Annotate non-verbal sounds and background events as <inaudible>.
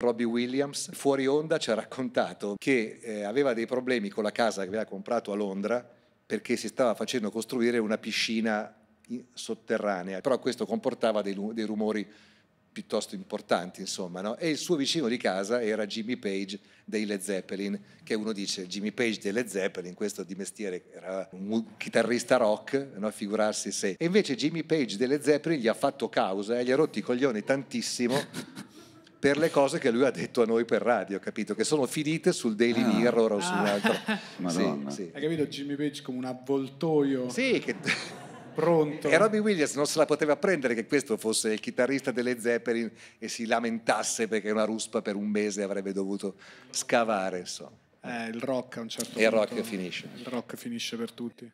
Robbie Williams fuori onda ci ha raccontato che eh, aveva dei problemi con la casa che aveva comprato a Londra perché si stava facendo costruire una piscina sotterranea, però questo comportava dei, dei rumori piuttosto importanti, insomma, no? e il suo vicino di casa era Jimmy Page dei Led Zeppelin, che uno dice Jimmy Page dei Led Zeppelin, questo di mestiere era un chitarrista rock, no? figurarsi se. E invece Jimmy Page dei Led Zeppelin gli ha fatto causa e gli ha rotto i coglioni tantissimo per le cose che lui ha detto a noi per radio, capito? Che sono finite sul Daily ah. Mirror o ah. sull'altro. <laughs> Madonna. Sì, sì. Hai capito Jimmy Page come un avvoltoio? Sì, che... <laughs> Pronto. E Robbie Williams non se la poteva prendere che questo fosse il chitarrista delle Zeppelin e si lamentasse perché una ruspa per un mese avrebbe dovuto scavare, insomma. Eh, il rock a un certo e punto. il rock finisce. Il rock finisce per tutti.